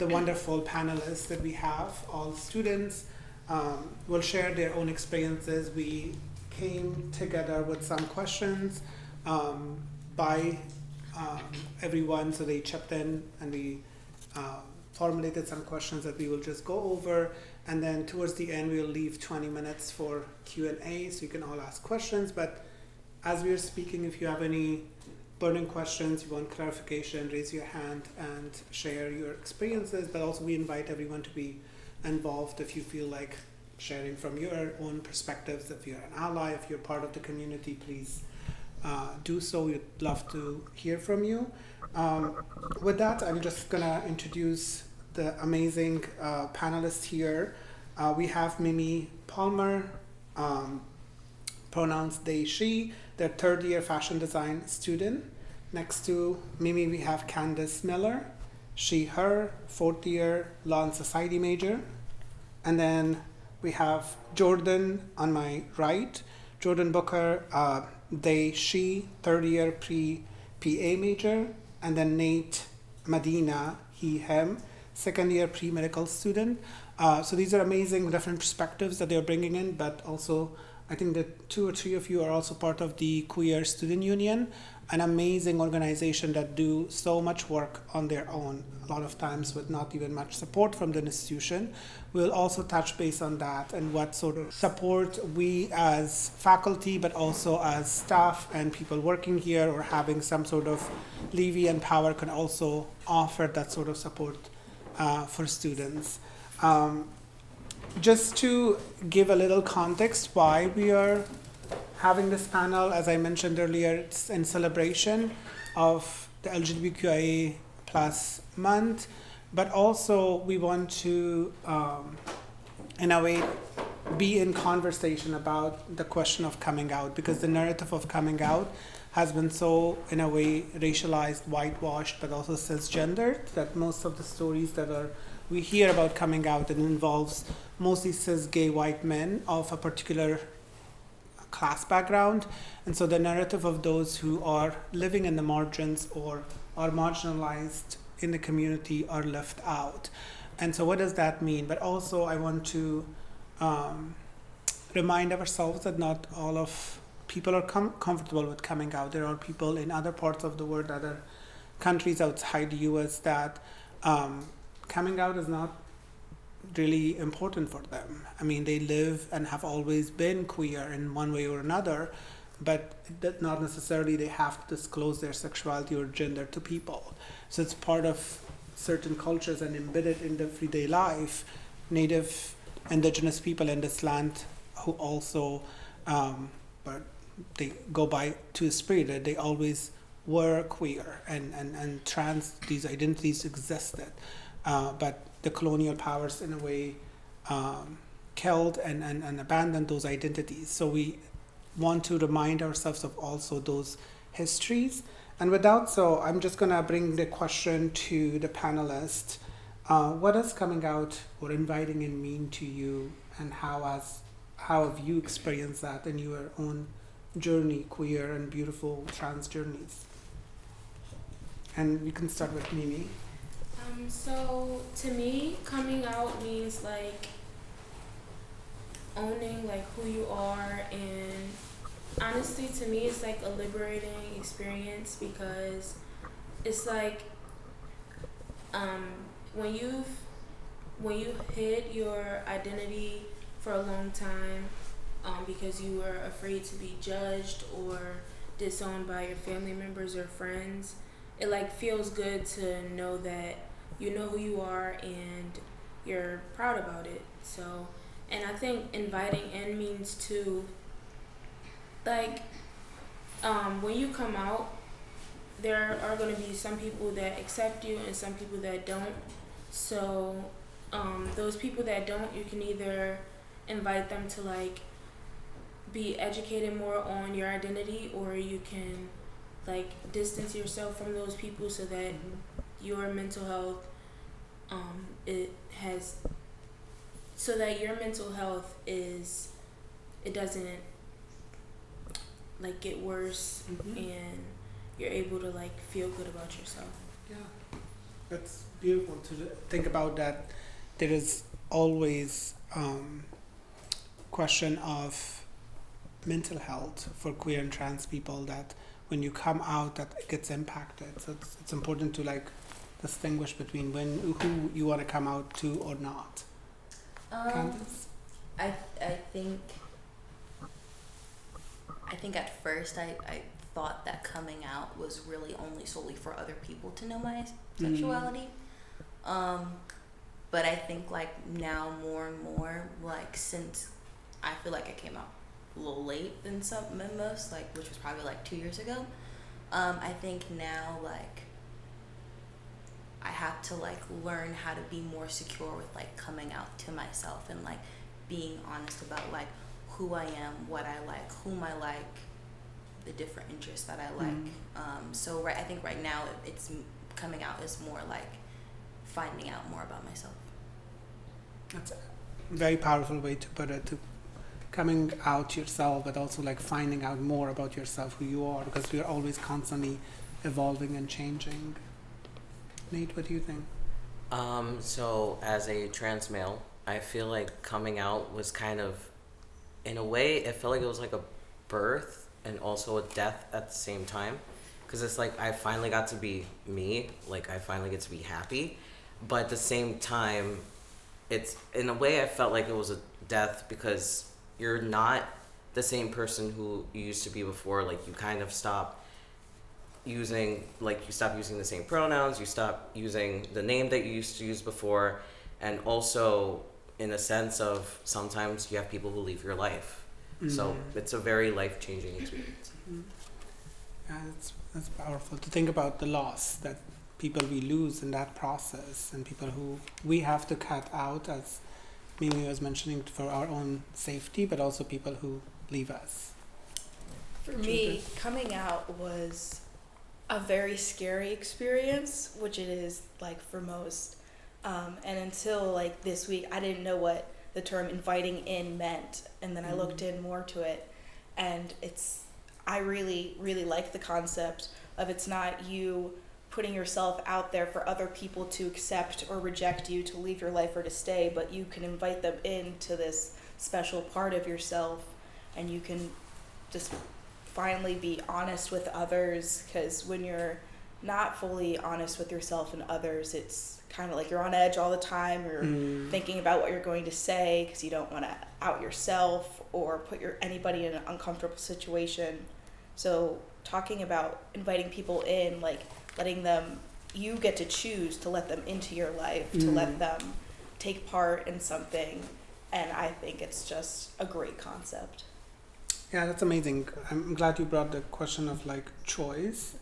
the wonderful panelists that we have, all students, um, will share their own experiences. We came together with some questions um, by um, everyone, so they chipped in and we uh, formulated some questions that we will just go over. And then towards the end, we'll leave 20 minutes for Q&A, so you can all ask questions. But as we are speaking, if you have any burning questions, you want clarification, raise your hand and share your experiences. But also, we invite everyone to be involved if you feel like sharing from your own perspectives. If you're an ally, if you're part of the community, please uh, do so. We'd love to hear from you. Um, with that, I'm just gonna introduce the amazing uh, panelists here. Uh, we have Mimi Palmer, um, pronouns they, she, their third year fashion design student. Next to Mimi, we have Candace Miller, she, her, fourth year law and society major. And then we have Jordan on my right, Jordan Booker, uh, they, she, third year pre PA major. And then Nate Medina, he, him, second year pre medical student. Uh, so these are amazing different perspectives that they're bringing in, but also I think that two or three of you are also part of the Queer Student Union, an amazing organization that do so much work on their own, a lot of times with not even much support from the institution. We'll also touch base on that and what sort of support we as faculty, but also as staff and people working here or having some sort of levy and power can also offer that sort of support uh, for students. Um, just to give a little context why we are having this panel, as I mentioned earlier, it's in celebration of the LGBTQIA plus month, but also we want to, um, in a way, be in conversation about the question of coming out because the narrative of coming out has been so, in a way, racialized, whitewashed, but also cisgendered that most of the stories that are we hear about coming out it involves mostly cis gay white men of a particular class background. And so the narrative of those who are living in the margins or are marginalized in the community are left out. And so what does that mean? But also i want to um, remind ourselves that not all of people are com- comfortable with coming out. There are people in other parts of the world other countries outside the us that um, coming out is not really important for them. I mean, they live and have always been queer in one way or another, but that not necessarily they have to disclose their sexuality or gender to people. So it's part of certain cultures and embedded in the everyday life. Native indigenous people in this land who also, um, but they go by to a spirit that they always were queer and, and, and trans, these identities existed. Uh, but the colonial powers, in a way, um, killed and, and, and abandoned those identities. So we want to remind ourselves of also those histories. And without so, I'm just going to bring the question to the panelists. Uh, what does coming out or inviting in mean to you, and how has how have you experienced that in your own journey, queer and beautiful trans journeys? And we can start with Mimi. Um, so to me, coming out means like owning like who you are and honestly to me it's like a liberating experience because it's like um, when you've when you hid your identity for a long time um, because you were afraid to be judged or disowned by your family members or friends it like feels good to know that you know who you are and you're proud about it. So, and I think inviting in means to, like, um, when you come out, there are going to be some people that accept you and some people that don't. So, um, those people that don't, you can either invite them to like be educated more on your identity, or you can like distance yourself from those people so that your mental health um, it has so that your mental health is it doesn't like get worse Mhm. and you're able to like feel good about yourself Yeah. That's beautiful to think about that. There is always um, question of mental health for queer and trans people that when you come out that it gets impacted. So it's, it's important to like distinguish between when who you want to come out to or not. Um, Candace? I I think I think at first I, I thought that coming out was really only solely for other people to know my Mm. sexuality. Um, but I think like now more and more like since I feel like I came out a little late than some than most like which was probably like two years ago. Um, I think now like I have to like learn how to be more secure with like coming out to myself and like being honest about like who I am, what I like, whom I like, the different interests that I like. Mm. Um, so right, I think right now it, it's coming out is more like finding out more about myself. That's a very powerful way to put it. To coming out yourself, but also like finding out more about yourself, who you are, because we are always constantly evolving and changing. Nate, what do you think? Um, so as a trans male, I feel like coming out was kind of, in a way, it felt like it was like a birth and also a death at the same time. Cause it's like I finally got to be me, like I finally get to be happy, but at the same time, it's in a way I felt like it was a death because you're not the same person who you used to be before. Like you kind of stop using like you stop using the same pronouns you stop using the name that you used to use before and also in a sense of sometimes you have people who leave your life so Mhm. it's a very life-changing experience Yeah, that's, it's powerful to think about the loss that people we lose in that process and people who we have to cut out, as Mimi was mentioning, for our own safety, but also people who leave us. For me, coming out was a very scary experience, which it is like for most. Um, and until like this week, I didn't know what the term inviting in meant. And then I looked in more to it. And it's, I really, really like the concept of it's not you putting yourself out there for other people to accept or reject you, to leave your life or to stay, but you can invite them into this special part of yourself and you can just finally be honest with others because when you're not fully honest with yourself and others it's kind of like you're on edge all the time you're Mm. thinking about what you're going to say because you don't want to out yourself or put your anybody in an uncomfortable situation so talking about inviting people in like letting them you get to choose to let them into your life to Mm. let them take part in something and i think it's just a great concept Yeah, that's amazing. I'm glad you brought the question of like choice,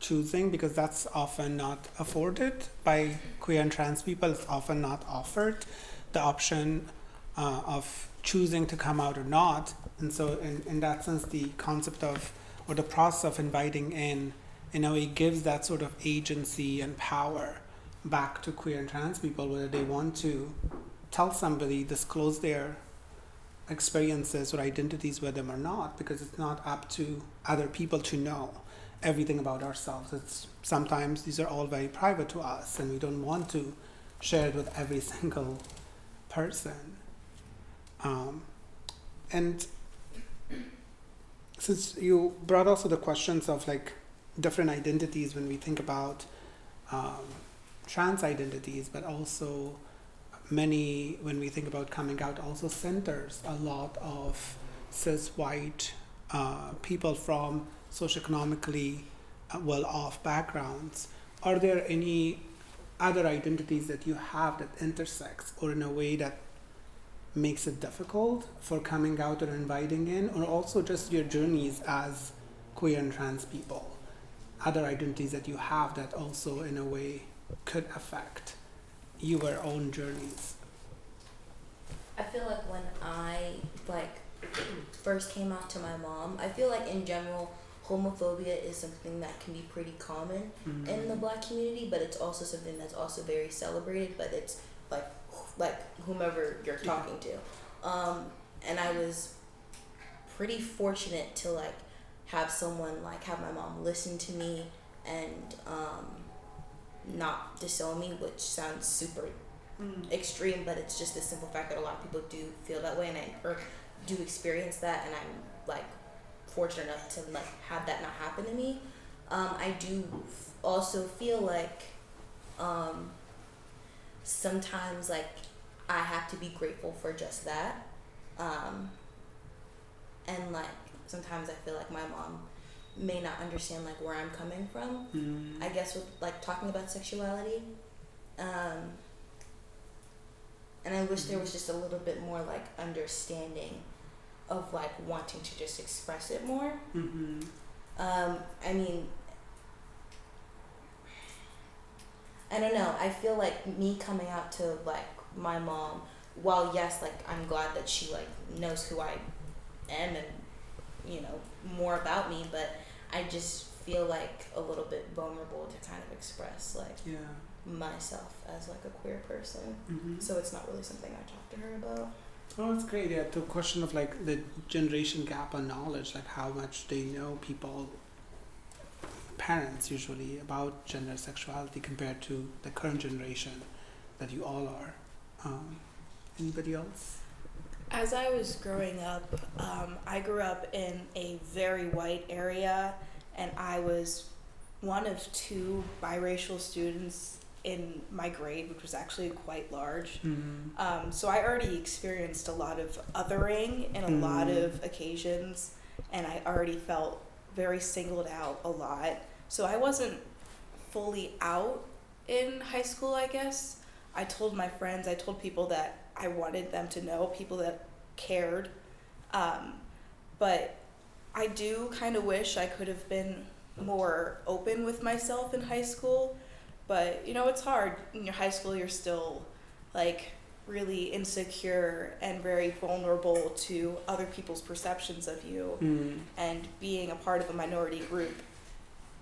choosing, because that's often not afforded by queer and trans people. It's often not offered the option uh, of choosing to come out or not. And so, in, in that sense, the concept of or the process of inviting in, in a way, gives that sort of agency and power back to queer and trans people, whether they want to tell somebody, disclose their experiences or identities with them or not because it's not up to other people to know everything about ourselves. It's sometimes these are all very private to us and we don't want to share it with every single person. Um, and since you brought also the questions of like different identities when we think about um, trans identities but also many, when we think about coming out, also centers a lot of cis white uh, people from socioeconomically uh, well off backgrounds. Are there any other identities that you have that intersects or in a way that makes it difficult for coming out or inviting in, or also just your journeys as queer and trans people? Other identities that you have that also, in a way, could affect your own journeys. I feel like when I like first came out to my mom, I feel like in general homophobia is something that can be pretty common in the black community, but it's also something that's also very celebrated, but it's like like whomever you're talking to. Um, and I was pretty fortunate to like have someone like have my mom listen to me and um, not disown me, which sounds super Mm. extreme, but it's just the simple fact that a lot of people do feel that way, and I or do experience that, and I'm like fortunate enough to like have that not happen to me. Um, I do f- also feel like um, sometimes like I have to be grateful for just that, um, and like sometimes I feel like my mom may not understand like where I'm coming from. Mm. I guess with like talking about sexuality. Um, and I wish there was just a little bit more like understanding of like wanting to just express it more. Mm-hmm. Um, I mean, I don't know. I feel like me coming out to like my mom, while yes, like I'm glad that she like knows who I am and you know more about me, but I just feel like a little bit vulnerable to kind of express like Yeah. myself as like a queer person. Mm-hmm. So it's not really something I talk to her about. Oh, that's great. Yeah, the question of like the generation gap on knowledge, like how much they know people, parents usually, about gender sexuality compared to the current generation that you all are. Um, anybody else? As I was growing up, um, I grew up in a very white area, and I was one of two biracial students in my grade, which was actually quite large. Mm-hmm. Um, so I already experienced a lot of othering in a lot Mm. of occasions, and I already felt very singled out a lot. So I wasn't fully out in high school, I guess. I told my friends, I told people that I wanted them to know, people that cared. Um, but I do kind of wish I could have been more open with myself in high school. But, you know, it's hard. In your high school, you're still like really insecure and very vulnerable to other people's perceptions of you Mm. and being a part of a minority group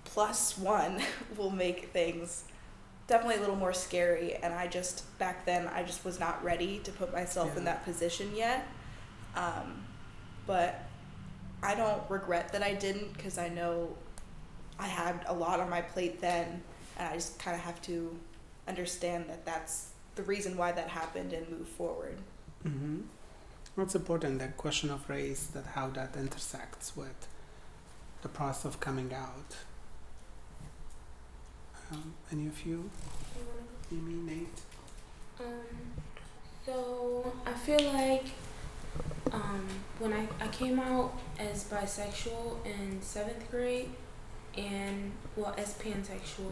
plus one will make things definitely a little more scary and i just back then i just was not ready to put myself in that position yet um, but i don't regret that i didn't because i know i had a lot on my plate then and i just kind of have to understand that that's the reason why that happened and move forward Mm-hmm. That's important. That question of race, that how that intersects with the process of coming out. Um, any of you, Mimi, Nate? Um, so I feel like um, when I, I came out as bisexual in seventh grade and well as pansexual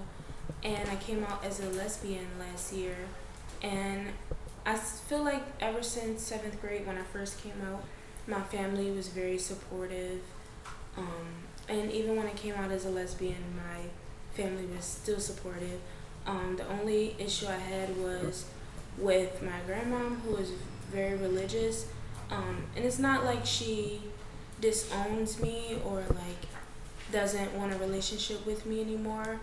and I came out as a lesbian last year and I feel like ever since seventh grade when I first came out my family was very supportive um, and even when I came out as a lesbian my family was still supportive. Um, the only issue I had was with my grandmom, who is very religious, um, and it's not like she disowns me or like doesn't want a relationship with me anymore,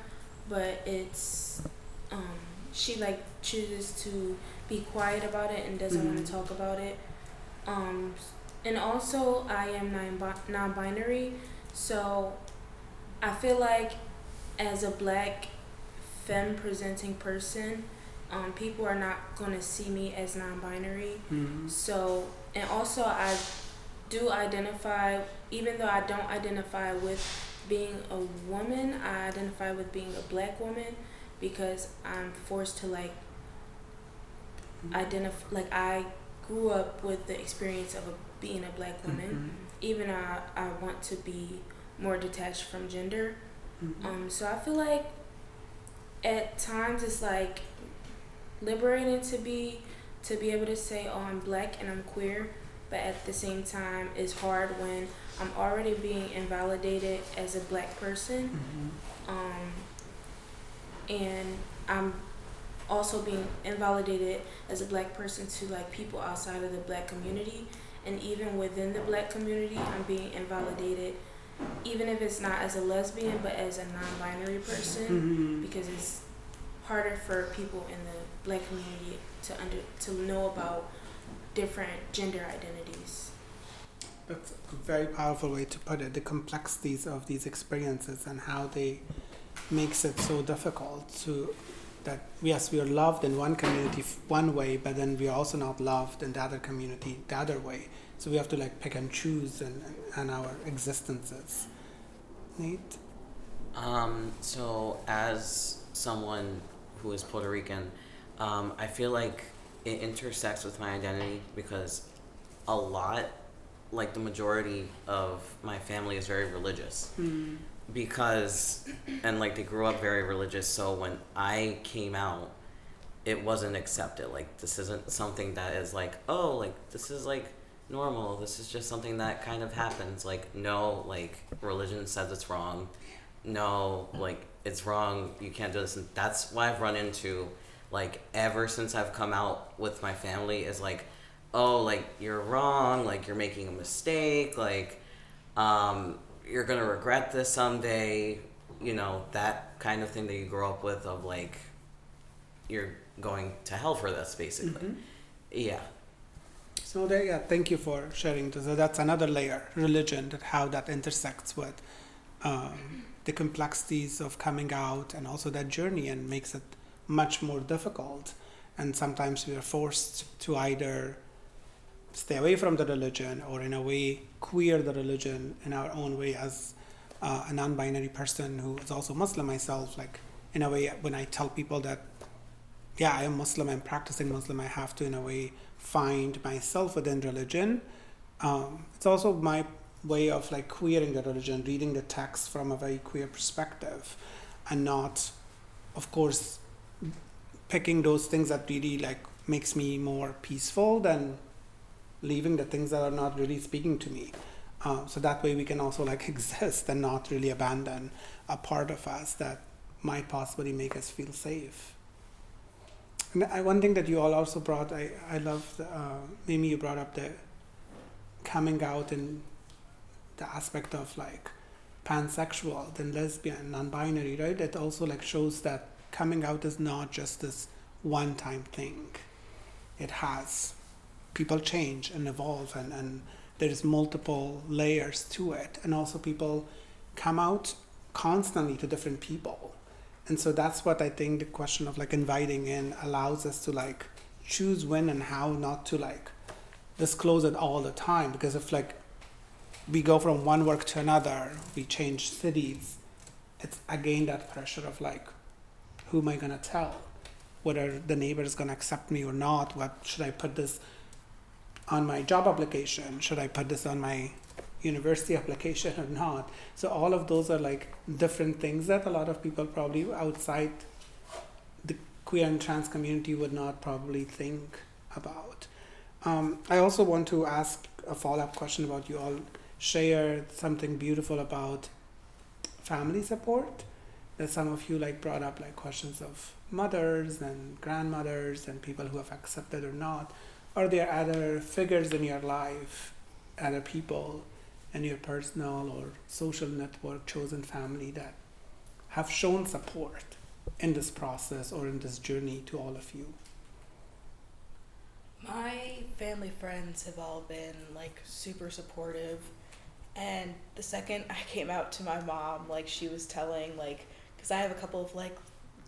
but it's um, she like chooses to be quiet about it and doesn't want Mhm. to talk about it. Um, and also, I am non non-binary, so I feel like as a black femme presenting person, um, people are not going to see me as non binary. Mm-hmm. So, and also, I do identify, even though I don't identify with being a woman, I identify with being a black woman because I'm forced to like identify, like, I grew up with the experience of a, being a black woman. Even I, I want to be more detached from gender. Mm-hmm. Um, so I feel like at times it's like liberating to be to be able to say, "Oh, I'm black and I'm queer," but at the same time, it's hard when I'm already being invalidated as a black person, Mm-hmm. um, and I'm also being invalidated as a black person to like people outside of the black community, and even within the black community, I'm being invalidated even if it's not as a lesbian but as a non-binary person Mm-hmm. because it's harder for people in the black community to under to know about different gender identities. That's a very powerful way to put it. The complexities of these experiences and how they makes it so difficult to that yes, we are loved in one community one way, but then we are also not loved in the other community the other way. So we have to like pick and choose and and our existences. Nate. Um, so as someone who is Puerto Rican, um, I feel like it intersects with my identity because a lot, like the majority of my family is very religious. Because, and like they grew up very religious, so when I came out, it wasn't accepted. Like, this isn't something that is like, oh, like, this is like normal. This is just something that kind of happens. Like, no, like, religion says it's wrong no, like it's wrong. You can't do this. And that's why I've run into, like, ever since I've come out with my family is like, oh, like you're wrong. Like you're making a mistake. Like, um, you're gonna regret this someday. You know that kind of thing that you grow up with of like, you're going to hell for this, basically. Yeah. So there, yeah, thank you for sharing. this. So that's another layer, religion, that how that intersects with um, the complexities of coming out and also that journey and makes it much more difficult. And sometimes we are forced to either stay away from the religion or in a way queer the religion in our own way as uh, a non-binary person who is also Muslim myself. Like in a way, when I tell people that yeah, I am Muslim, I'm practicing Muslim, I have to, in a way, find myself within religion. Um, it's also my way of like queering the religion, reading the text from a very queer perspective, and not, of course, picking those things that really like makes me more peaceful than leaving the things that are not really speaking to me. Uh, so that way we can also like exist and not really abandon a part of us that might possibly make us feel safe. And I, one thing that you all also brought, I, I love, uh, Mimi, you brought up the coming out and the aspect of like pansexual, then lesbian, non-binary, right? It also like shows that coming out is not just this one-time thing. It has people change and evolve, and and there's multiple layers to it, and also people come out constantly to different people and so that's what i think the question of like inviting in allows us to like choose when and how not to like disclose it all the time because if like we go from one work to another we change cities it's again that pressure of like who am i to tell whether the neighbor is to accept me or not what should i put this on my job application should i put this on my university application or not. So all of those are like different things that a lot of people probably outside the queer and trans community would not probably think about. Um, I also want to ask a follow up question about you all shared something beautiful about family support. That some of you like brought up like questions of mothers and grandmothers and people who have accepted or not. Are there other figures in your life, other people in your personal or social network, chosen family that have shown support in this process or in this journey to all of you? My family friends have all been like super supportive. And the second I came out to my mom, like she was telling, like, because I have a couple of like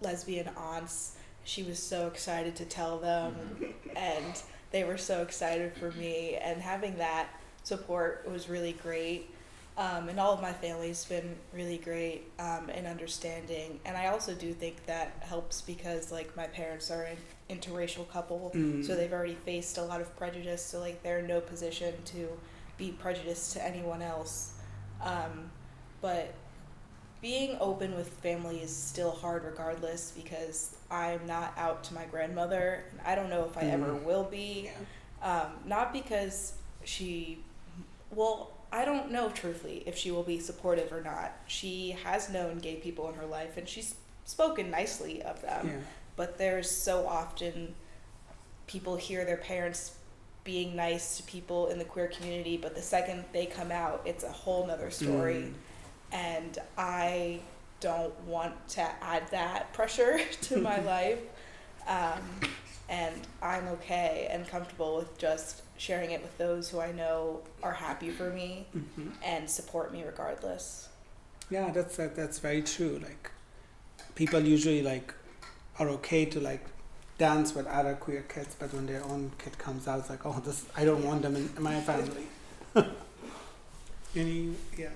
lesbian aunts, she was so excited to tell them. and they were so excited for me. And having that support was really great. Um, and all of my family's been really great um, and understanding. And I also do think that helps because like my parents are an interracial couple, Mm. so they've already faced a lot of prejudice. So like they're in no position to be prejudiced to anyone else. Um, but being open with family is still hard regardless because I'm not out to my grandmother. and I don't know if I ever Mm. will be. Um, not because she, well, I don't know truthfully if she will be supportive or not. She has known gay people in her life and she's spoken nicely of them. yeah. But there's so often people hear their parents being nice to people in the queer community, but the second they come out, it's a whole nother story. Mm. And I don't want to add that pressure to my life. Um, and I'm okay and comfortable with just sharing it with those who I know are happy for me Mhm. and support me regardless. Yeah, that's that, that's very true. Like people usually like are okay to like dance with other queer kids, but when their own kid comes out, it's like, oh, this I don't want them in, in my family. Any, yeah.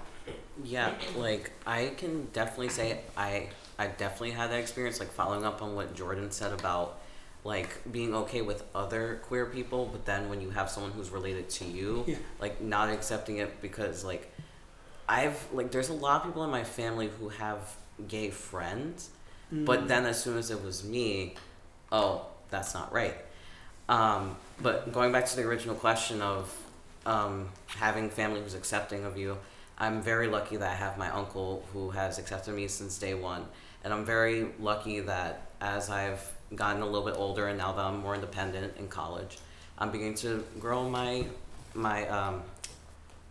Yeah, like I can definitely say I I definitely had that experience. Like following up on what Jordan said about like being okay with other queer people, but then when you have someone who's related to you, Yeah. like not accepting it because like I've like there's a lot of people in my family who have gay friends, but Mm. then as soon as it was me, oh, that's not right. Um, but going back to the original question of um, having family who's accepting of you, I'm very lucky that I have my uncle who has accepted me since day one. And I'm very lucky that as I've gotten a little bit older and now that I'm more independent in college, I'm beginning to grow my my um,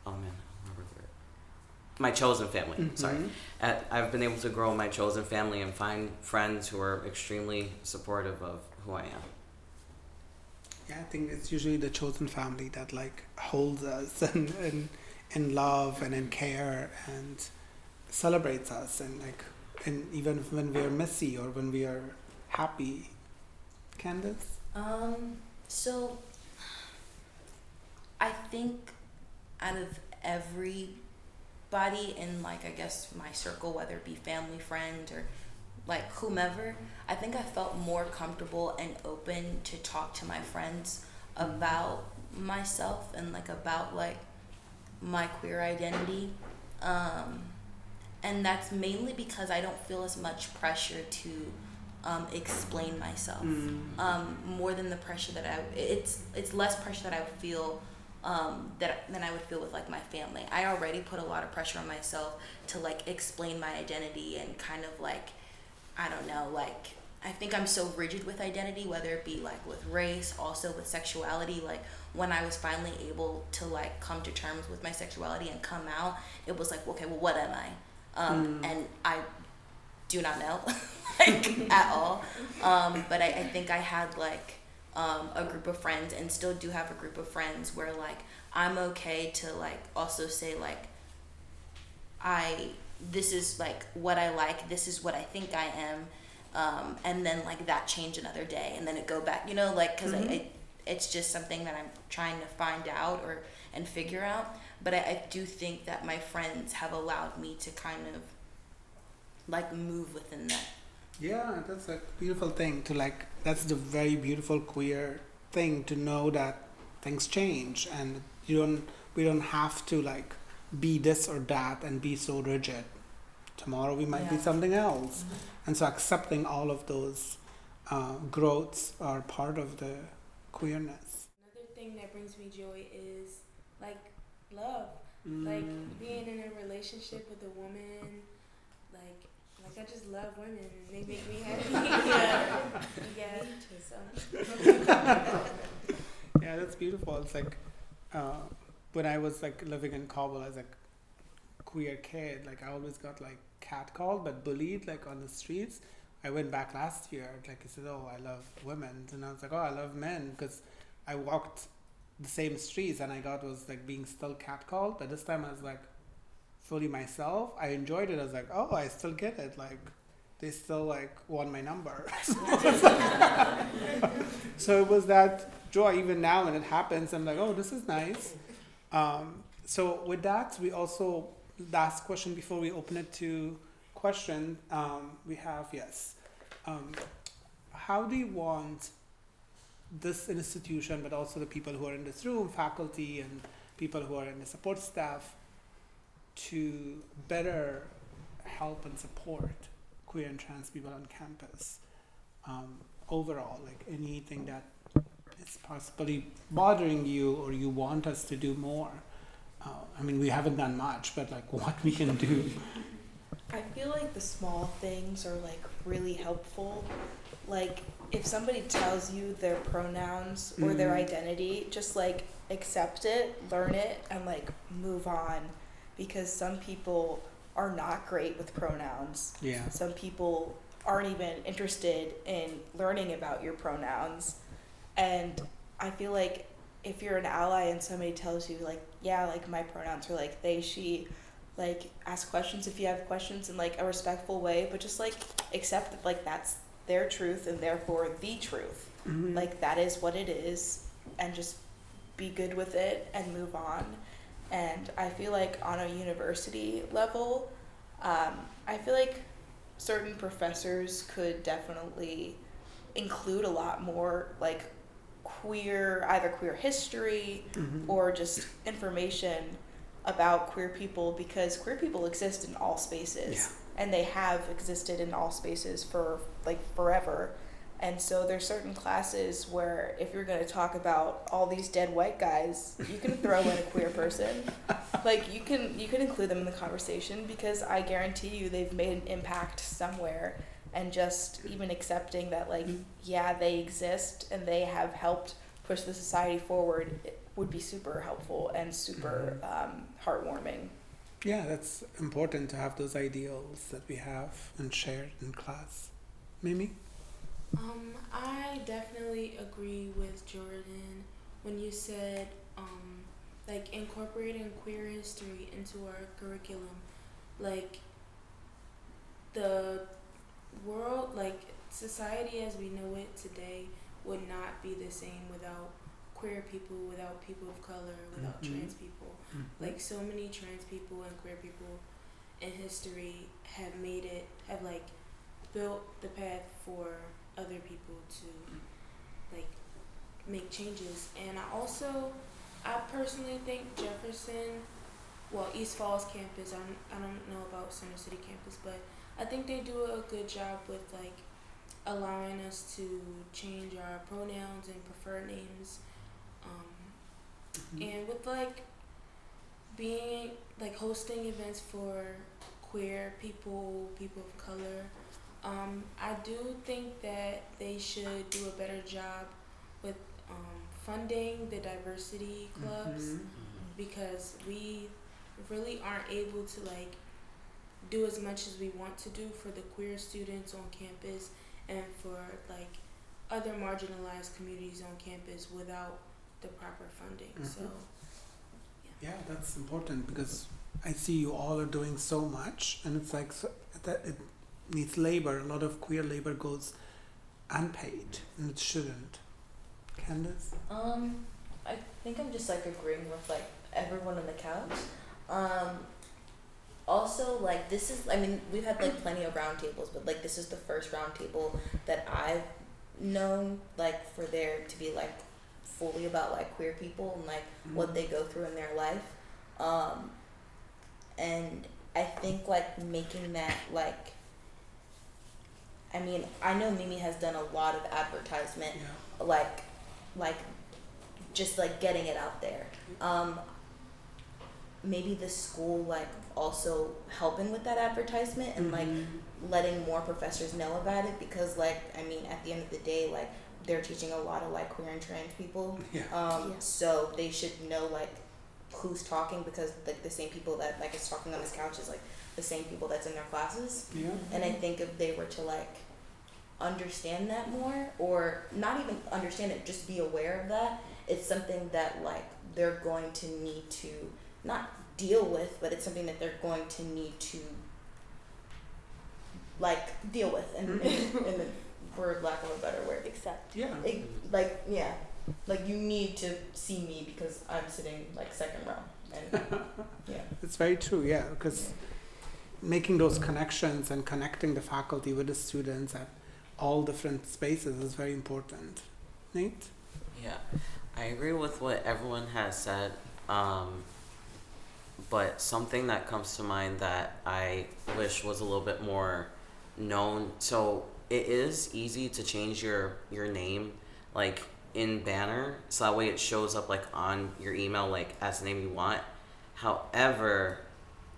oh man, I don't remember the word. My chosen family. Sorry, Mhm. uh, I've been able to grow my chosen family and find friends who are extremely supportive of who I am. Yeah, I think it's usually the chosen family that like holds us and in, in love and in care and celebrates us and like and even when we are messy or when we are happy. Candace? Um, so I think out of everybody in like I guess my circle, whether it be family, friends, or like whomever, I think I felt more comfortable and open to talk to my friends about myself and like about like my queer identity. Um, and that's mainly because I don't feel as much pressure to um, explain myself Mm. um, more than the pressure that I it's it's less pressure that I feel um, that than I would feel with like my family. I already put a lot of pressure on myself to like explain my identity and kind of like I don't know like I think I'm so rigid with identity, whether it be like with race, also with sexuality. Like when I was finally able to like come to terms with my sexuality and come out, it was like okay, well, what am I? Um, Mm. And I do not know like at all um, but I, I think i had like um, a group of friends and still do have a group of friends where like i'm okay to like also say like i this is like what i like this is what i think i am um, and then like that change another day and then it go back you know like because Mhm. I, I it's just something that i'm trying to find out or and figure out but I, I do think that my friends have allowed me to kind of like move within that Yeah, that's a beautiful thing to like. That's the very beautiful queer thing to know that things change and you don't. We don't have to like be this or that and be so rigid. Tomorrow we might be something else, and so accepting all of those uh, growths are part of the queerness. Another thing that brings me joy is like love. Mm. Like being in a relationship with a woman, like like I just love women and they make me happy. yeah. Yeah. So Yeah, that's beautiful. It's like uh, when I was like living in Kabul as a queer kid, like I always got like catcalled but bullied like on the streets. I went back last year, like I said, oh, I love women, and I was like, oh, I love men because I walked the same streets and I got was like being still catcalled, but this time I was like fully myself. I enjoyed it. I was like, oh, I still get it. Like they still like want my number. so it was that joy. Even now when it happens, I'm like, oh, this is nice. Um, so with that, we also last question before we open it to question. Um, we have yes. Um, how do you want this institution, but also the people who are in this room, faculty and people who are in the support staff, to better help and support queer and trans people on campus um, overall? Like anything that is possibly bothering you or you want us to do more? Uh, I mean, we haven't done much, but like what we can do. I feel like the small things are like really helpful. Like if somebody tells you their pronouns or their Mhm. identity, just like accept it, learn it, and like move on. Because some people are not great with pronouns. Yeah. Some people aren't even interested in learning about your pronouns. And I feel like if you're an ally and somebody tells you like, yeah, like my pronouns are like they, she, like ask questions if you have questions in like a respectful way, but just like accept that like that's their truth and therefore the truth. Mhm. Like that is what it is, and just be good with it and move on. And I feel like on a university level, um, I feel like certain professors could definitely include a lot more like queer, either queer history Mhm. or just information about queer people because queer people exist in all spaces Yeah. and they have existed in all spaces for like forever. And so there's certain classes where if you're going to talk about all these dead white guys, you can throw in a queer person. Like you can you can include them in the conversation because I guarantee you they've made an impact somewhere and just even accepting that like yeah, they exist and they have helped push the society forward it would be super helpful and super um, heartwarming. Yeah, that's important to have those ideals that we have and shared in class. Mimi? Um, I definitely agree with Jordan when you said um, like incorporating queer history into our curriculum. Like the world, like society as we know it today, would not be the same without queer people, without people of color, without Mhm. trans people. Like so many trans people and queer people in history have made it, have like built the path for other people to like make changes. And I also, I personally think Jefferson, well, East Falls campus, I don't, I don't know about Center City campus, but I think they do a good job with like allowing us to change our pronouns and preferred names. Um, and with like being like hosting events for queer people, people of color, um, I do think that they should do a better job with um, funding the diversity clubs Mhm. because we really aren't able to like do as much as we want to do for the queer students on campus and for like other marginalized communities on campus without the proper funding. So Mhm. Yeah, that's important because I see you all are doing so much, and it's like so, that it needs labor. A lot of queer labor goes unpaid, and it shouldn't. Candace? Um, I think I'm just like agreeing with like everyone on the couch. Um, also like this is I mean we've had like plenty of roundtables, but like this is the first roundtable that I've known like for there to be like fully about like queer people and like what they go through in their life. Um, and I think like making that like I mean, I know Mimi has done a lot of advertisement Yeah. like like just like getting it out there um maybe the school like also helping with that advertisement and like Mhm. letting more professors know about it because like i mean at the end of the day like they're teaching a lot of like queer and trans people Yeah. um Yeah. so they should know like who's talking because like the same people that like is talking on this couch is like the same people that's in their classes Yeah. and I think if they were to like understand that more or not even understand it, just be aware of that, it's something that like they're going to need to not deal with, but it's something that they're going to need to like deal with and mm-hmm. in the for lack of a better word. Except Yeah. It, like yeah. Like you need to see me because I'm sitting like second row. And yeah. It's very true, yeah, because making those connections and connecting the faculty with the students at all different spaces is very important. Nate? Yeah, I agree with what everyone has said. Um, but something that comes to mind that I wish was a little bit more known. So it is easy to change your your name, like in banner, so that way it shows up like on your email, like as the name you want. However,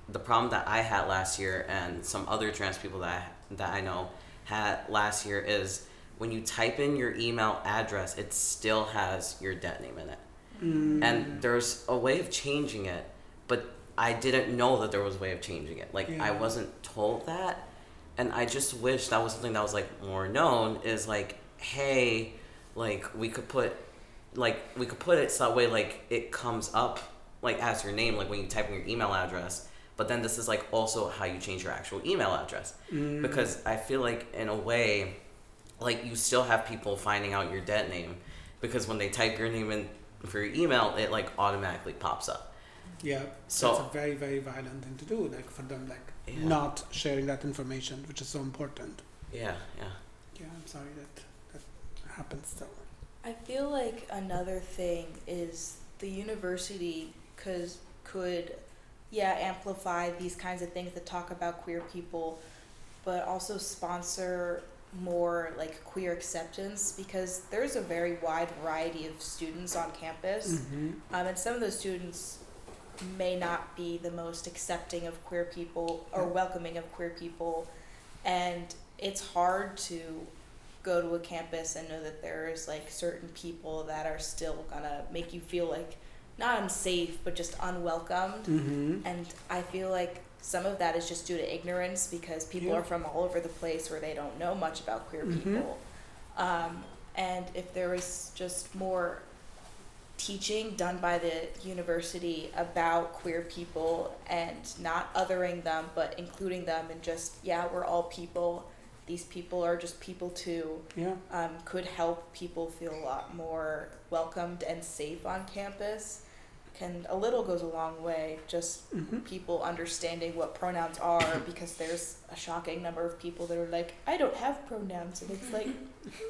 the problem that I had last year and some other trans people that I, that I know had last year is when you type in your email address, it still has your dead name in it. Mm. And there's a way of changing it, but I didn't know that there was a way of changing it. Like I wasn't told that, and I just wish that was something that was like more known. Is like, hey, like we could put, like we could put it so that way like it comes up like as your name, like when you type in your email address. But then this is like also how you change your actual email address Mm. because I feel like in a way, like you still have people finding out your dead name because when they type your name in for your email, it like automatically pops up. Yeah. So- it's a very very violent thing to do. Like for them, like Yeah. not sharing that information, which is so important. Yeah, yeah. Yeah, I'm sorry that that happens still. I feel like another thing is the university cause could yeah amplify these kinds of things that talk about queer people but also sponsor more like queer acceptance because there's a very wide variety of students on campus Mm-hmm. um, and some of those students may not be the most accepting of queer people or welcoming of queer people and it's hard to go to a campus and know that there's like certain people that are still gonna make you feel like not unsafe but just unwelcomed Mm-hmm. and i feel like some of that is just due to ignorance because people Yeah. are from all over the place where they don't know much about queer Mhm. people um, and if there was just more teaching done by the university about queer people and not othering them but including them and just yeah we're all people these people are just people too Yeah. um, could help people feel a lot more welcomed and safe on campus can a little goes a long way just Mm-hmm. people understanding what pronouns are because there's a shocking number of people that are like i don't have pronouns and it's like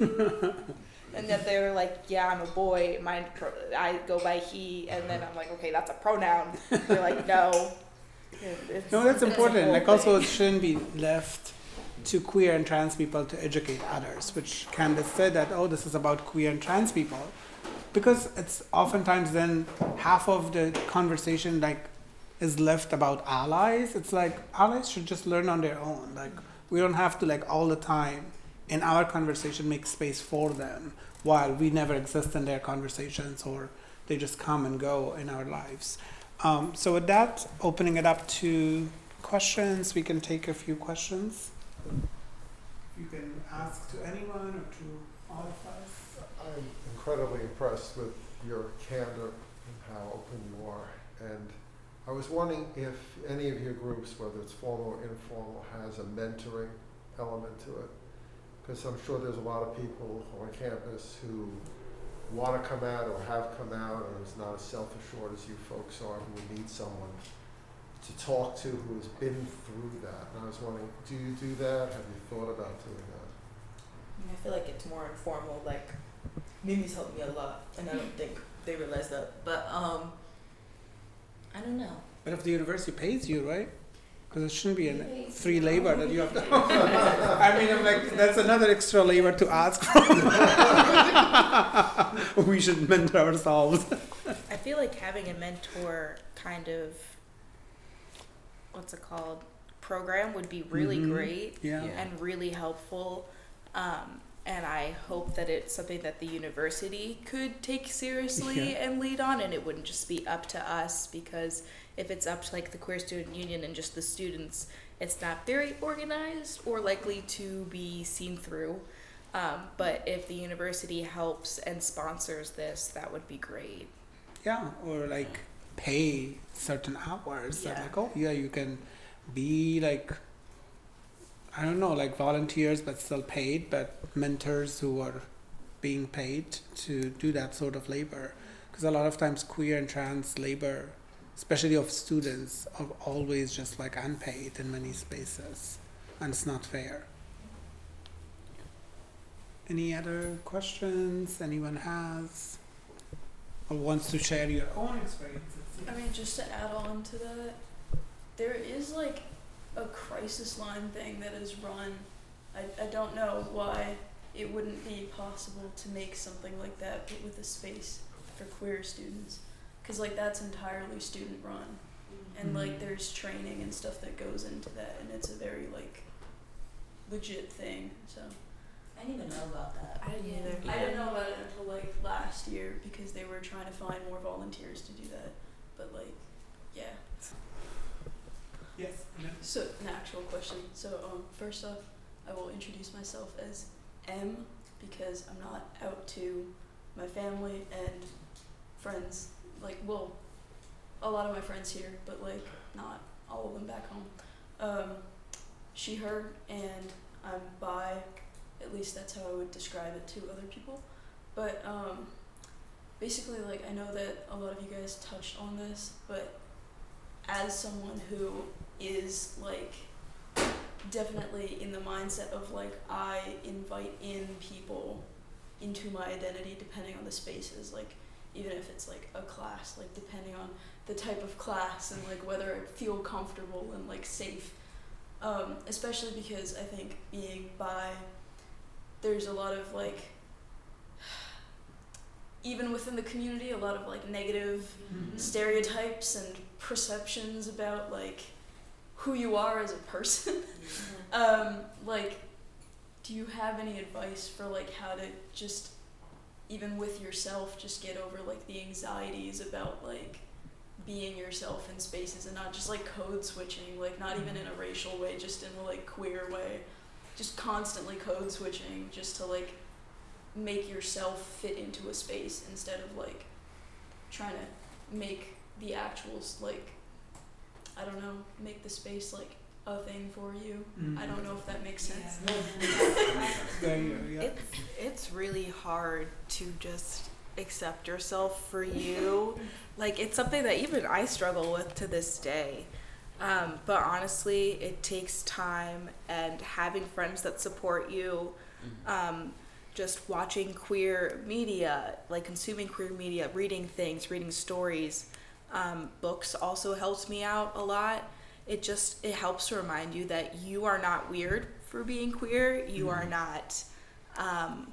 and that they're like yeah i'm a boy mine pro- i go by he and then i'm like okay that's a pronoun they're like no It's- No, that's important. Like also, it shouldn't be left to queer and trans people to educate others, which Candace said that oh, this is about queer and trans people, because it's oftentimes then half of the conversation like is left about allies. It's like allies should just learn on their own. Like we don't have to like all the time in our conversation make space for them while we never exist in their conversations or they just come and go in our lives. Um, so with that, opening it up to questions, we can take a few questions. You can ask to anyone or to all of us. I'm incredibly impressed with your candor and how open you are. And I was wondering if any of your groups, whether it's formal or informal, has a mentoring element to it. Because I'm sure there's a lot of people on campus who want to come out or have come out or is not as self-assured as you folks are who need someone to talk to who has been through that. And I was wondering, do you do that? Have you thought about doing that? I feel like it's more informal. Like Mimi's helped me a lot, and I don't think they realize that. But um, I don't know. But if the university pays you, right? Because it shouldn't be a free labor that you have to. I mean, I'm like, that's another extra labor to ask from. we should mentor ourselves. I feel like having a mentor kind of what's it called program would be really Mhm. great Yeah. Yeah. and really helpful. Um, and I hope that it's something that the university could take seriously Yeah. and lead on, and it wouldn't just be up to us because if it's up to like the Queer Student Union and just the students, it's not very organized or likely to be seen through. Um, but if the university helps and sponsors this, that would be great. Yeah, or like pay certain hours. Yeah. like, oh yeah, you can be like I don't know, like volunteers but still paid, but mentors who are being paid to do that sort of labor. Because a lot of times queer and trans labor, especially of students, are always just like unpaid in many spaces. And it's not fair. Any other questions anyone has? Or wants to share your own experiences? I mean, just to add on to that, there is like a crisis line thing that is run. I, I don't know why it wouldn't be possible to make something like that, but with a space for queer students. Because, like, that's entirely student run. And, like, Mhm. there's training and stuff that goes into that, and it's a very, like, legit thing. So, I didn't even know about that. I didn't either. I didn't know about it until, like, last year because they were trying to find more volunteers to do that. But, like, yeah. Yes. So, an actual question. So, um, first off, I will introduce myself as M because I'm not out to my family and friends. Like, well, a lot of my friends here, but like not all of them back home. Um, she, her, and I'm bi, At least that's how I would describe it to other people. But um, basically, like I know that a lot of you guys touched on this, but as someone who is like definitely in the mindset of like I invite in people into my identity depending on the spaces, like even if it's like a class, like depending on the type of class and like whether I feel comfortable and like safe. Um, especially because I think being bi, there's a lot of like even within the community, a lot of like negative stereotypes and perceptions about like who you are as a person. um, like, do you have any advice for like how to just even with yourself just get over like the anxieties about like being yourself in spaces and not just like code switching, like not even in a racial way, just in a like queer way. Just constantly code switching just to like make yourself fit into a space instead of like trying to make the actuals like I don't know, make the space like a thing for you. I don't know if that makes sense. There you go, yeah. It's it's really hard to just accept yourself for you. like it's something that even I struggle with to this day. Um, but honestly, it takes time and having friends that support you. Um, just watching queer media, like consuming queer media, reading things, reading stories. Um, books also helps me out a lot. It just it helps to remind you that you are not weird for being queer. You are not um,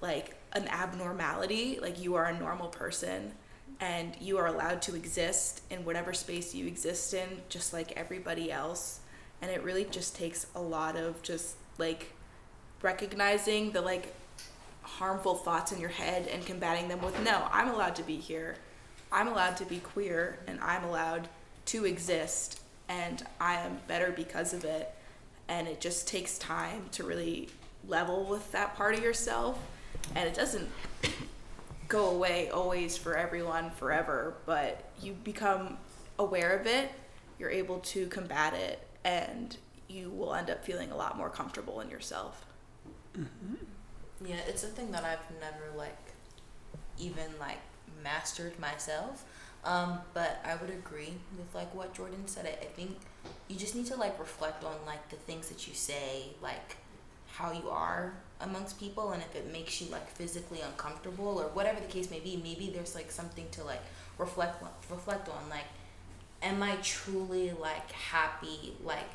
like an abnormality. Like you are a normal person, and you are allowed to exist in whatever space you exist in, just like everybody else. And it really just takes a lot of just like recognizing the like harmful thoughts in your head and combating them with no, I'm allowed to be here. I'm allowed to be queer and I'm allowed to exist and I am better because of it. And it just takes time to really level with that part of yourself. And it doesn't go away always for everyone forever, but you become aware of it, you're able to combat it, and you will end up feeling a lot more comfortable in yourself. Mm-hmm. Yeah, it's something that I've never like even like mastered myself. Um, but I would agree with like what Jordan said. I, I think you just need to like reflect on like the things that you say, like how you are amongst people, and if it makes you like physically uncomfortable or whatever the case may be, maybe there's like something to like reflect reflect on. Like, am I truly like happy like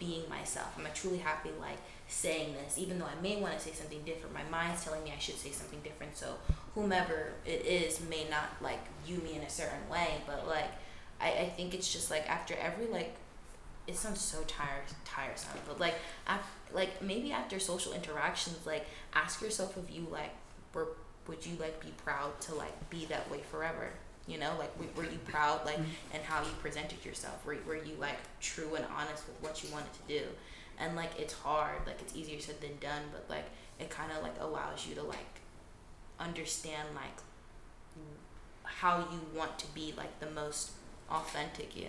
being myself? Am I truly happy like saying this, even though I may want to say something different. My mind's telling me I should say something different. So whomever it is may not like view me in a certain way, but like I, I think it's just like after every like it sounds so tire tiresome, but like af- like maybe after social interactions, like ask yourself if you like were would you like be proud to like be that way forever? You know, like were you proud like and how you presented yourself? Were were you like true and honest with what you wanted to do? and like it's hard like it's easier said than done but like it kind of like allows you to like understand like how you want to be like the most authentic you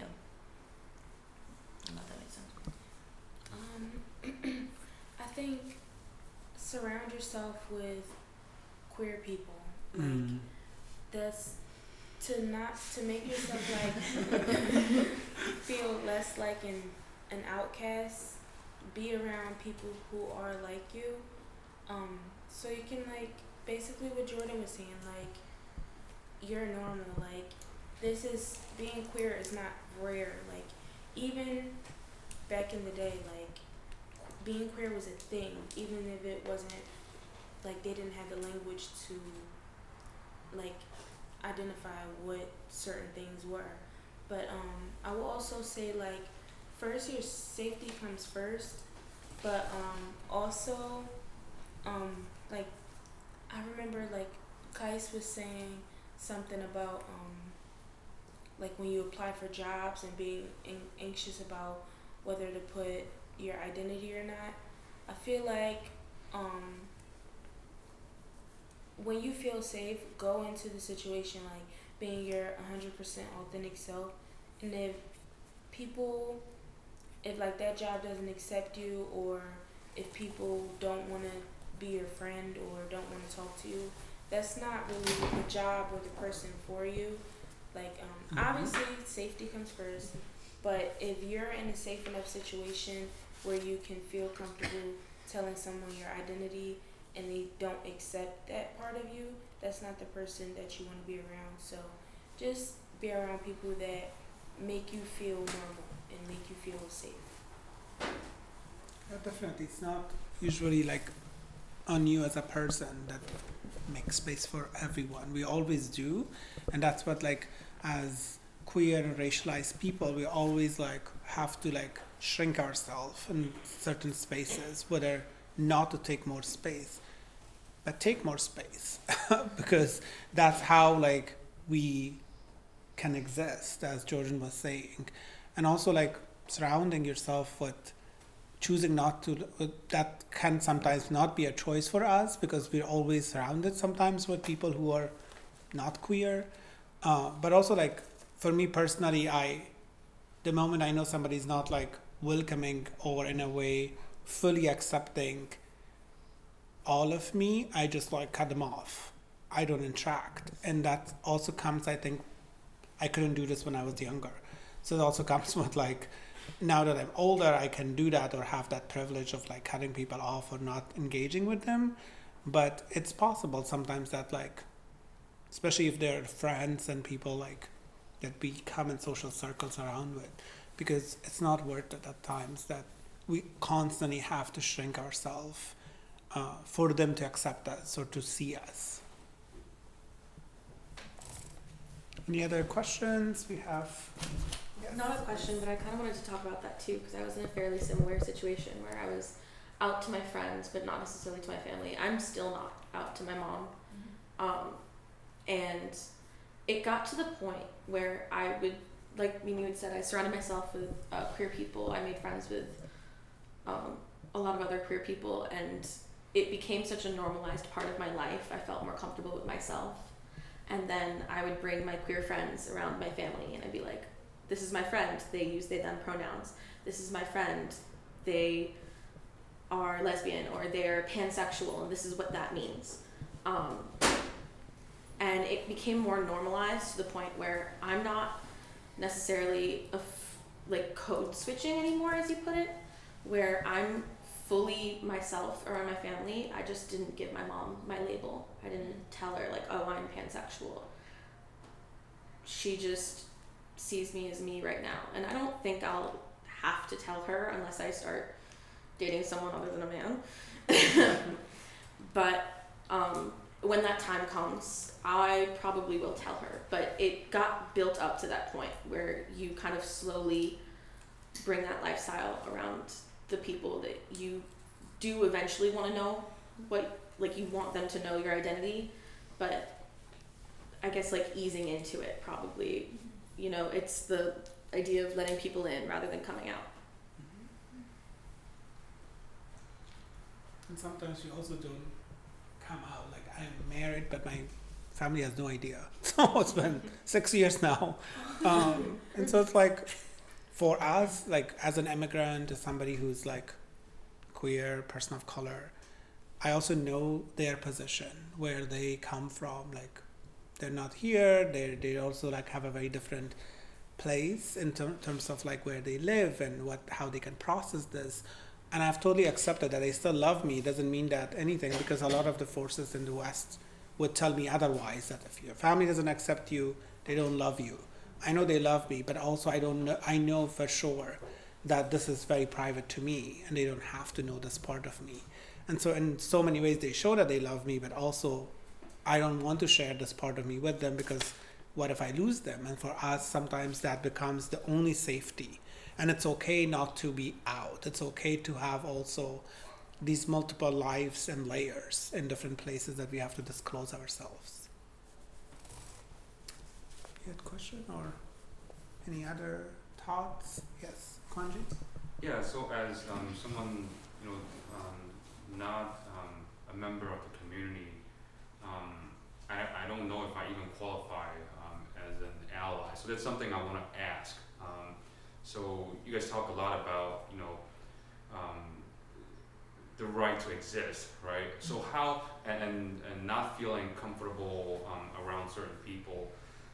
I know that makes sense Um, I think surround yourself with queer people. Like Mm. that's to not to make yourself like feel less like an an outcast. Be around people who are like you, um, so you can like basically what Jordan was saying. Like you're normal. Like this is being queer is not rare. Like even back in the day, like being queer was a thing, even if it wasn't like they didn't have the language to like identify what certain things were. But um I will also say like first your safety comes first, but um also um like I remember like Kais was saying something about um like when you apply for jobs and being an- anxious about whether to put your identity or not. I feel like um when you feel safe, go into the situation like being your 100% authentic self. And if people, if like that job doesn't accept you or if people don't want to be your friend or don't want to talk to you, that's not really the job or the person for you. Like, um, Mhm. obviously, safety comes first, but if you're in a safe enough situation where you can feel comfortable telling someone your identity and they don't accept that part of you, that's not the person that you want to be around. So just be around people that make you feel normal and make you feel safe. Yeah, definitely. It's not usually like on you as a person that makes space for everyone. We always do, and that's what like as queer and racialized people, we always like have to like shrink ourselves in certain spaces, whether not to take more space, but take more space. Because that's how like we can exist, as Jordan was saying, and also like surrounding yourself with choosing not to that can sometimes not be a choice for us because we're always surrounded sometimes with people who are not queer. Uh, but also like for me personally i the moment i know somebody's not like welcoming or in a way fully accepting all of me i just like cut them off. I don't interact. And that also comes i think i couldn't do this when i was younger. So it also comes with like now that I'm older, I can do that or have that privilege of like cutting people off or not engaging with them. But it's possible sometimes that like, especially if they're friends and people like that we come in social circles around with, because it's not worth it at times that we constantly have to shrink ourselves uh, for them to accept us or to see us. Any other questions we have? Yes. Not a question, but I kind of wanted to talk about that too because I was in a fairly similar situation where I was out to my friends, but not necessarily to my family. I'm still not out to my mom. Um, and it got to the point where I would, like Mimi had said, I surrounded myself with uh, queer people. I made friends with um, a lot of other queer people, and it became such a normalized part of my life. I felt more comfortable with myself. And then I would bring my queer friends around my family, and I'd be like, this is my friend they use they them pronouns this is my friend they are lesbian or they're pansexual and this is what that means um, and it became more normalized to the point where i'm not necessarily a f- like code switching anymore as you put it where i'm fully myself around my family i just didn't give my mom my label i didn't tell her like oh i'm pansexual she just sees me as me right now. And I don't think I'll have to tell her unless I start dating someone other than a man. but um, when that time comes, I probably will tell her. But it got built up to that point where you kind of slowly bring that lifestyle around the people that you do eventually want to know what like you want them to know your identity but i guess like easing into it probably you know it's the idea of letting people in rather than coming out And sometimes you also don't come out. Like I'm married, but my family has no idea. So it's been six years now, um, and so it's like for us, like as an immigrant, as somebody who's like queer, person of color, I also know their position, where they come from. Like they're not here. They they also like have a very different place in ter- terms of like where they live and what how they can process this and I've totally accepted that they still love me. It doesn't mean that anything because a lot of the forces in the West would tell me otherwise. That if your family doesn't accept you, they don't love you. I know they love me, but also I don't know. I know for sure that this is very private to me, and they don't have to know this part of me. And so, in so many ways, they show that they love me, but also I don't want to share this part of me with them because what if I lose them? And for us, sometimes that becomes the only safety and it's okay not to be out it's okay to have also these multiple lives and layers in different places that we have to disclose ourselves you had a question or any other thoughts yes Kwanji? Yeah, so as um, someone, you know, um, not um, a member of the community, um, I, I don't know if I even qualify um, as an ally. So that's something I want to ask. Um, so you guys talk a lot about, you know, um, the right to exist, right? So how and and, and not feeling comfortable um, around certain people.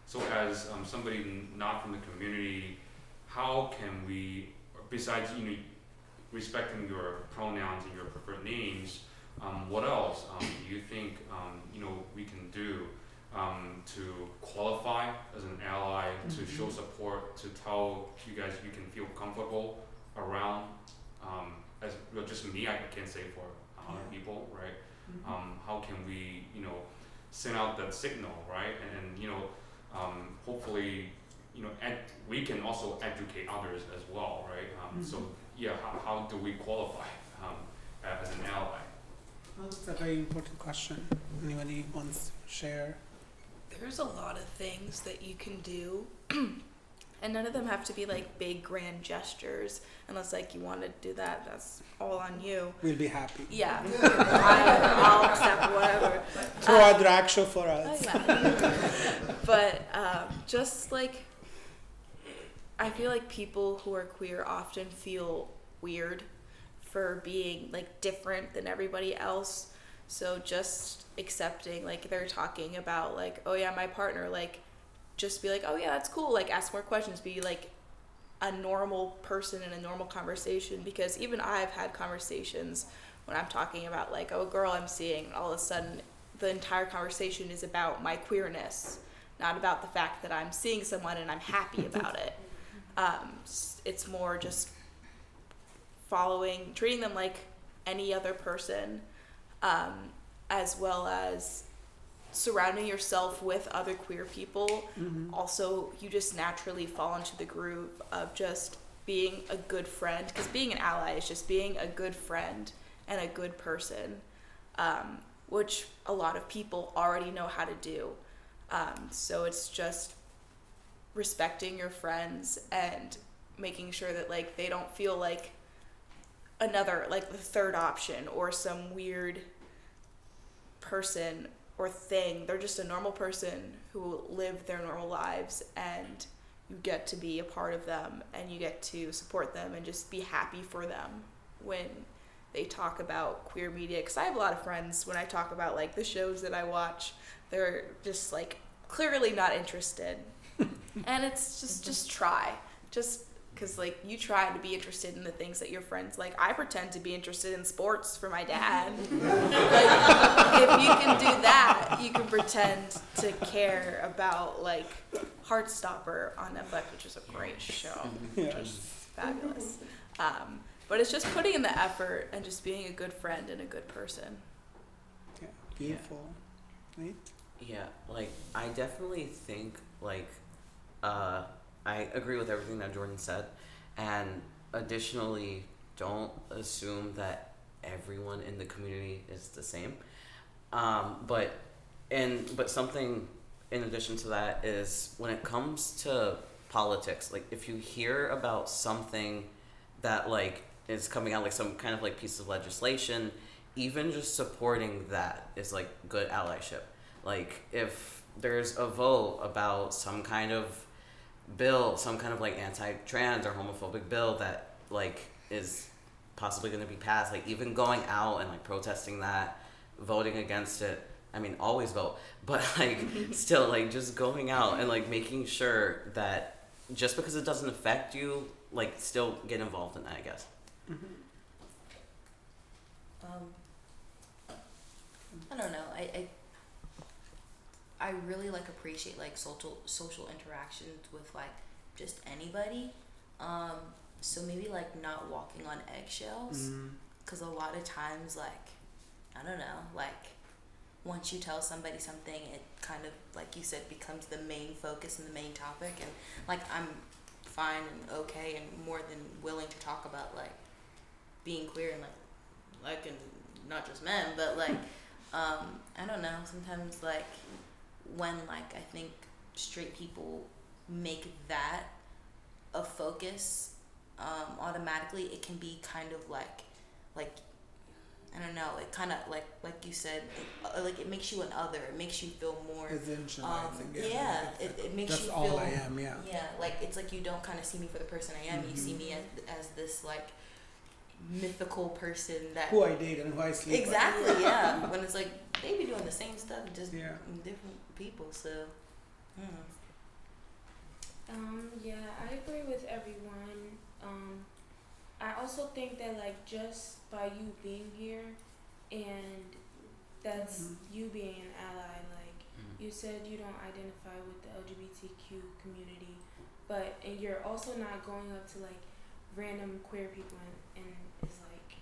So as um, somebody not from the community, how can we, besides you know, respecting your pronouns and your preferred names, um, what else um, do you think um, you know we can do um, to qualify as an ally, to show support, to tell you guys you can feel comfortable around? Um, as well, just me, I can't say for other Yeah. people, right? Mhm. um, how can we, you know, send out that signal, right? And, and you know, um, hopefully, you know, ed- we can also educate others as well, right? Um, So, Mhm. yeah, how, how do we qualify um, as an ally? Well, that's a very important question. Anybody wants to share? There's a lot of things that you can do, and none of them have to be like big grand gestures. Unless like you want to do that, that's all on you. We'll be happy. Yeah, I, I'll accept whatever. Throw Um, a drag show for Oh, us. yeah. but um, just like I feel like people who are queer often feel weird for being like different than everybody else. So just accepting like they're talking about like oh yeah my partner like just be like oh yeah that's cool like ask more questions be like a normal person in a normal conversation because even I've had conversations when I'm talking about like oh girl I'm seeing and all of a sudden the entire conversation is about my queerness, not about the fact that I'm seeing someone and I'm happy about it. Um, it's more just following, treating them like any other person, um, as well as surrounding yourself with other queer people. Mhm. Also, you just naturally fall into the groove of just being a good friend, because being an ally is just being a good friend and a good person. Um, which a lot of people already know how to do. Um, so it's just respecting your friends and making sure that like they don't feel like another like the third option or some weird person or thing. They're just a normal person who live their normal lives and you get to be a part of them and you get to support them and just be happy for them when they talk about queer media. Because i have a lot of friends when i talk about like the shows that i watch they're just like clearly not interested. And it's just just try. Just because like you try to be interested in the things that your friends like i pretend to be interested in sports for my dad like if you can do that you can pretend to care about like heartstopper on netflix which is a great show Yeah. just fabulous um, but it's just putting in the effort and just being a good friend and a good person. yeah. Beautiful. Right? Yeah, like I definitely think like uh I agree with everything that Jordan said and additionally don't assume that everyone in the community is the same. Um but and but something in addition to that is when it comes to politics, like if you hear about something that like is coming out like some kind of like piece of legislation, even just supporting that is like good allyship. Like if there's a vote about some kind of bill, some kind of like anti-trans or homophobic bill that like is possibly going to be passed, like even going out and like protesting that, voting against it. I mean, always vote, but like still like just going out and like making sure that just because it doesn't affect you, like still get involved in that, I guess. Mm-hmm. Um, I don't know. I, I I really like appreciate like social social interactions with like just anybody. Um, so maybe like not walking on eggshells, because a lot of times like I don't know like once you tell somebody something, it kind of like you said becomes the main focus and the main topic, and like I'm fine and okay and more than willing to talk about like being queer and like like and not just men but like um i don't know sometimes like when like i think straight people make that a focus um automatically it can be kind of like like i don't know it kind of like like you said it, like it makes you an other it makes you feel more um, yeah it, it makes That's you all feel I am. Yeah. yeah, like it's like you don't kind of see me for the person I am. You see Mhm. me as, as this like mythical person that Who I date and who I sleep exactly yeah when it's like they be doing the same stuff just Yeah. different people so mm. Um, yeah, I agree with everyone. Um, I also think that like just by you being here and that's Mhm. you being an ally, like Mm. you said you don't identify with the LGBTQ community, but and you're also not going up to like random queer people and, and is like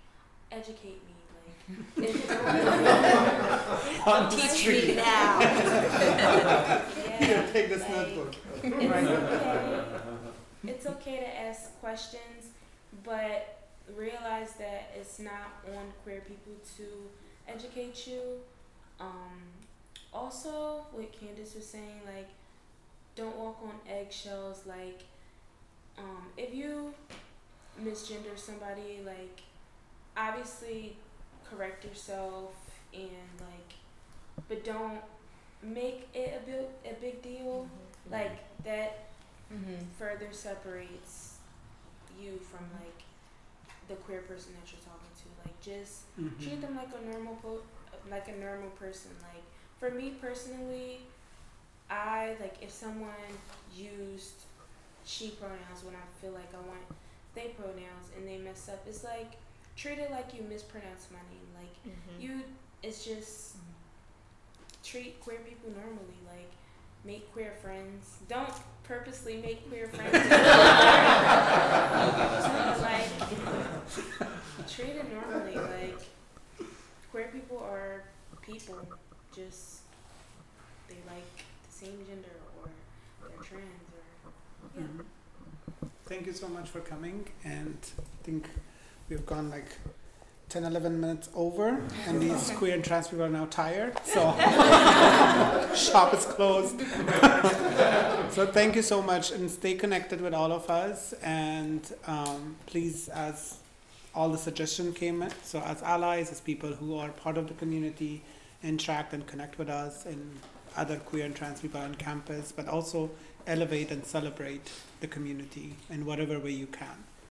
educate me like it's, On the teach street. me now yeah, Take this like, notebook. it's okay. It's okay to ask questions, but realize that it's not on queer people to educate you. Um, also, what Candace was saying, like, don't walk on eggshells. Like, um, if you misgender somebody, like, obviously correct yourself and like, but don't make it a big a big deal. Like that mm-hmm. further separates you from like the queer person that you're talking to. Like just Mhm. treat them like a normal po- like a normal person. Like for me personally, I like if someone used she pronouns when I feel like I want they pronouns and they mess up, it's like treat it like you mispronounce my name. Like Mm-hmm. you, it's just treat queer people normally. Like make queer friends. Don't purposely make queer friends. like treat it normally. Like queer people are people. Just they like the same gender or they're trans or yeah. Thank you so much for coming, and I think we've gone like 10, 11 minutes over, and these queer and trans people are now tired, so shop is closed. so thank you so much, and stay connected with all of us, and um, please, as all the suggestions came in, so as allies, as people who are part of the community, interact and connect with us and other queer and trans people on campus, but also elevate and celebrate the community in whatever way you can.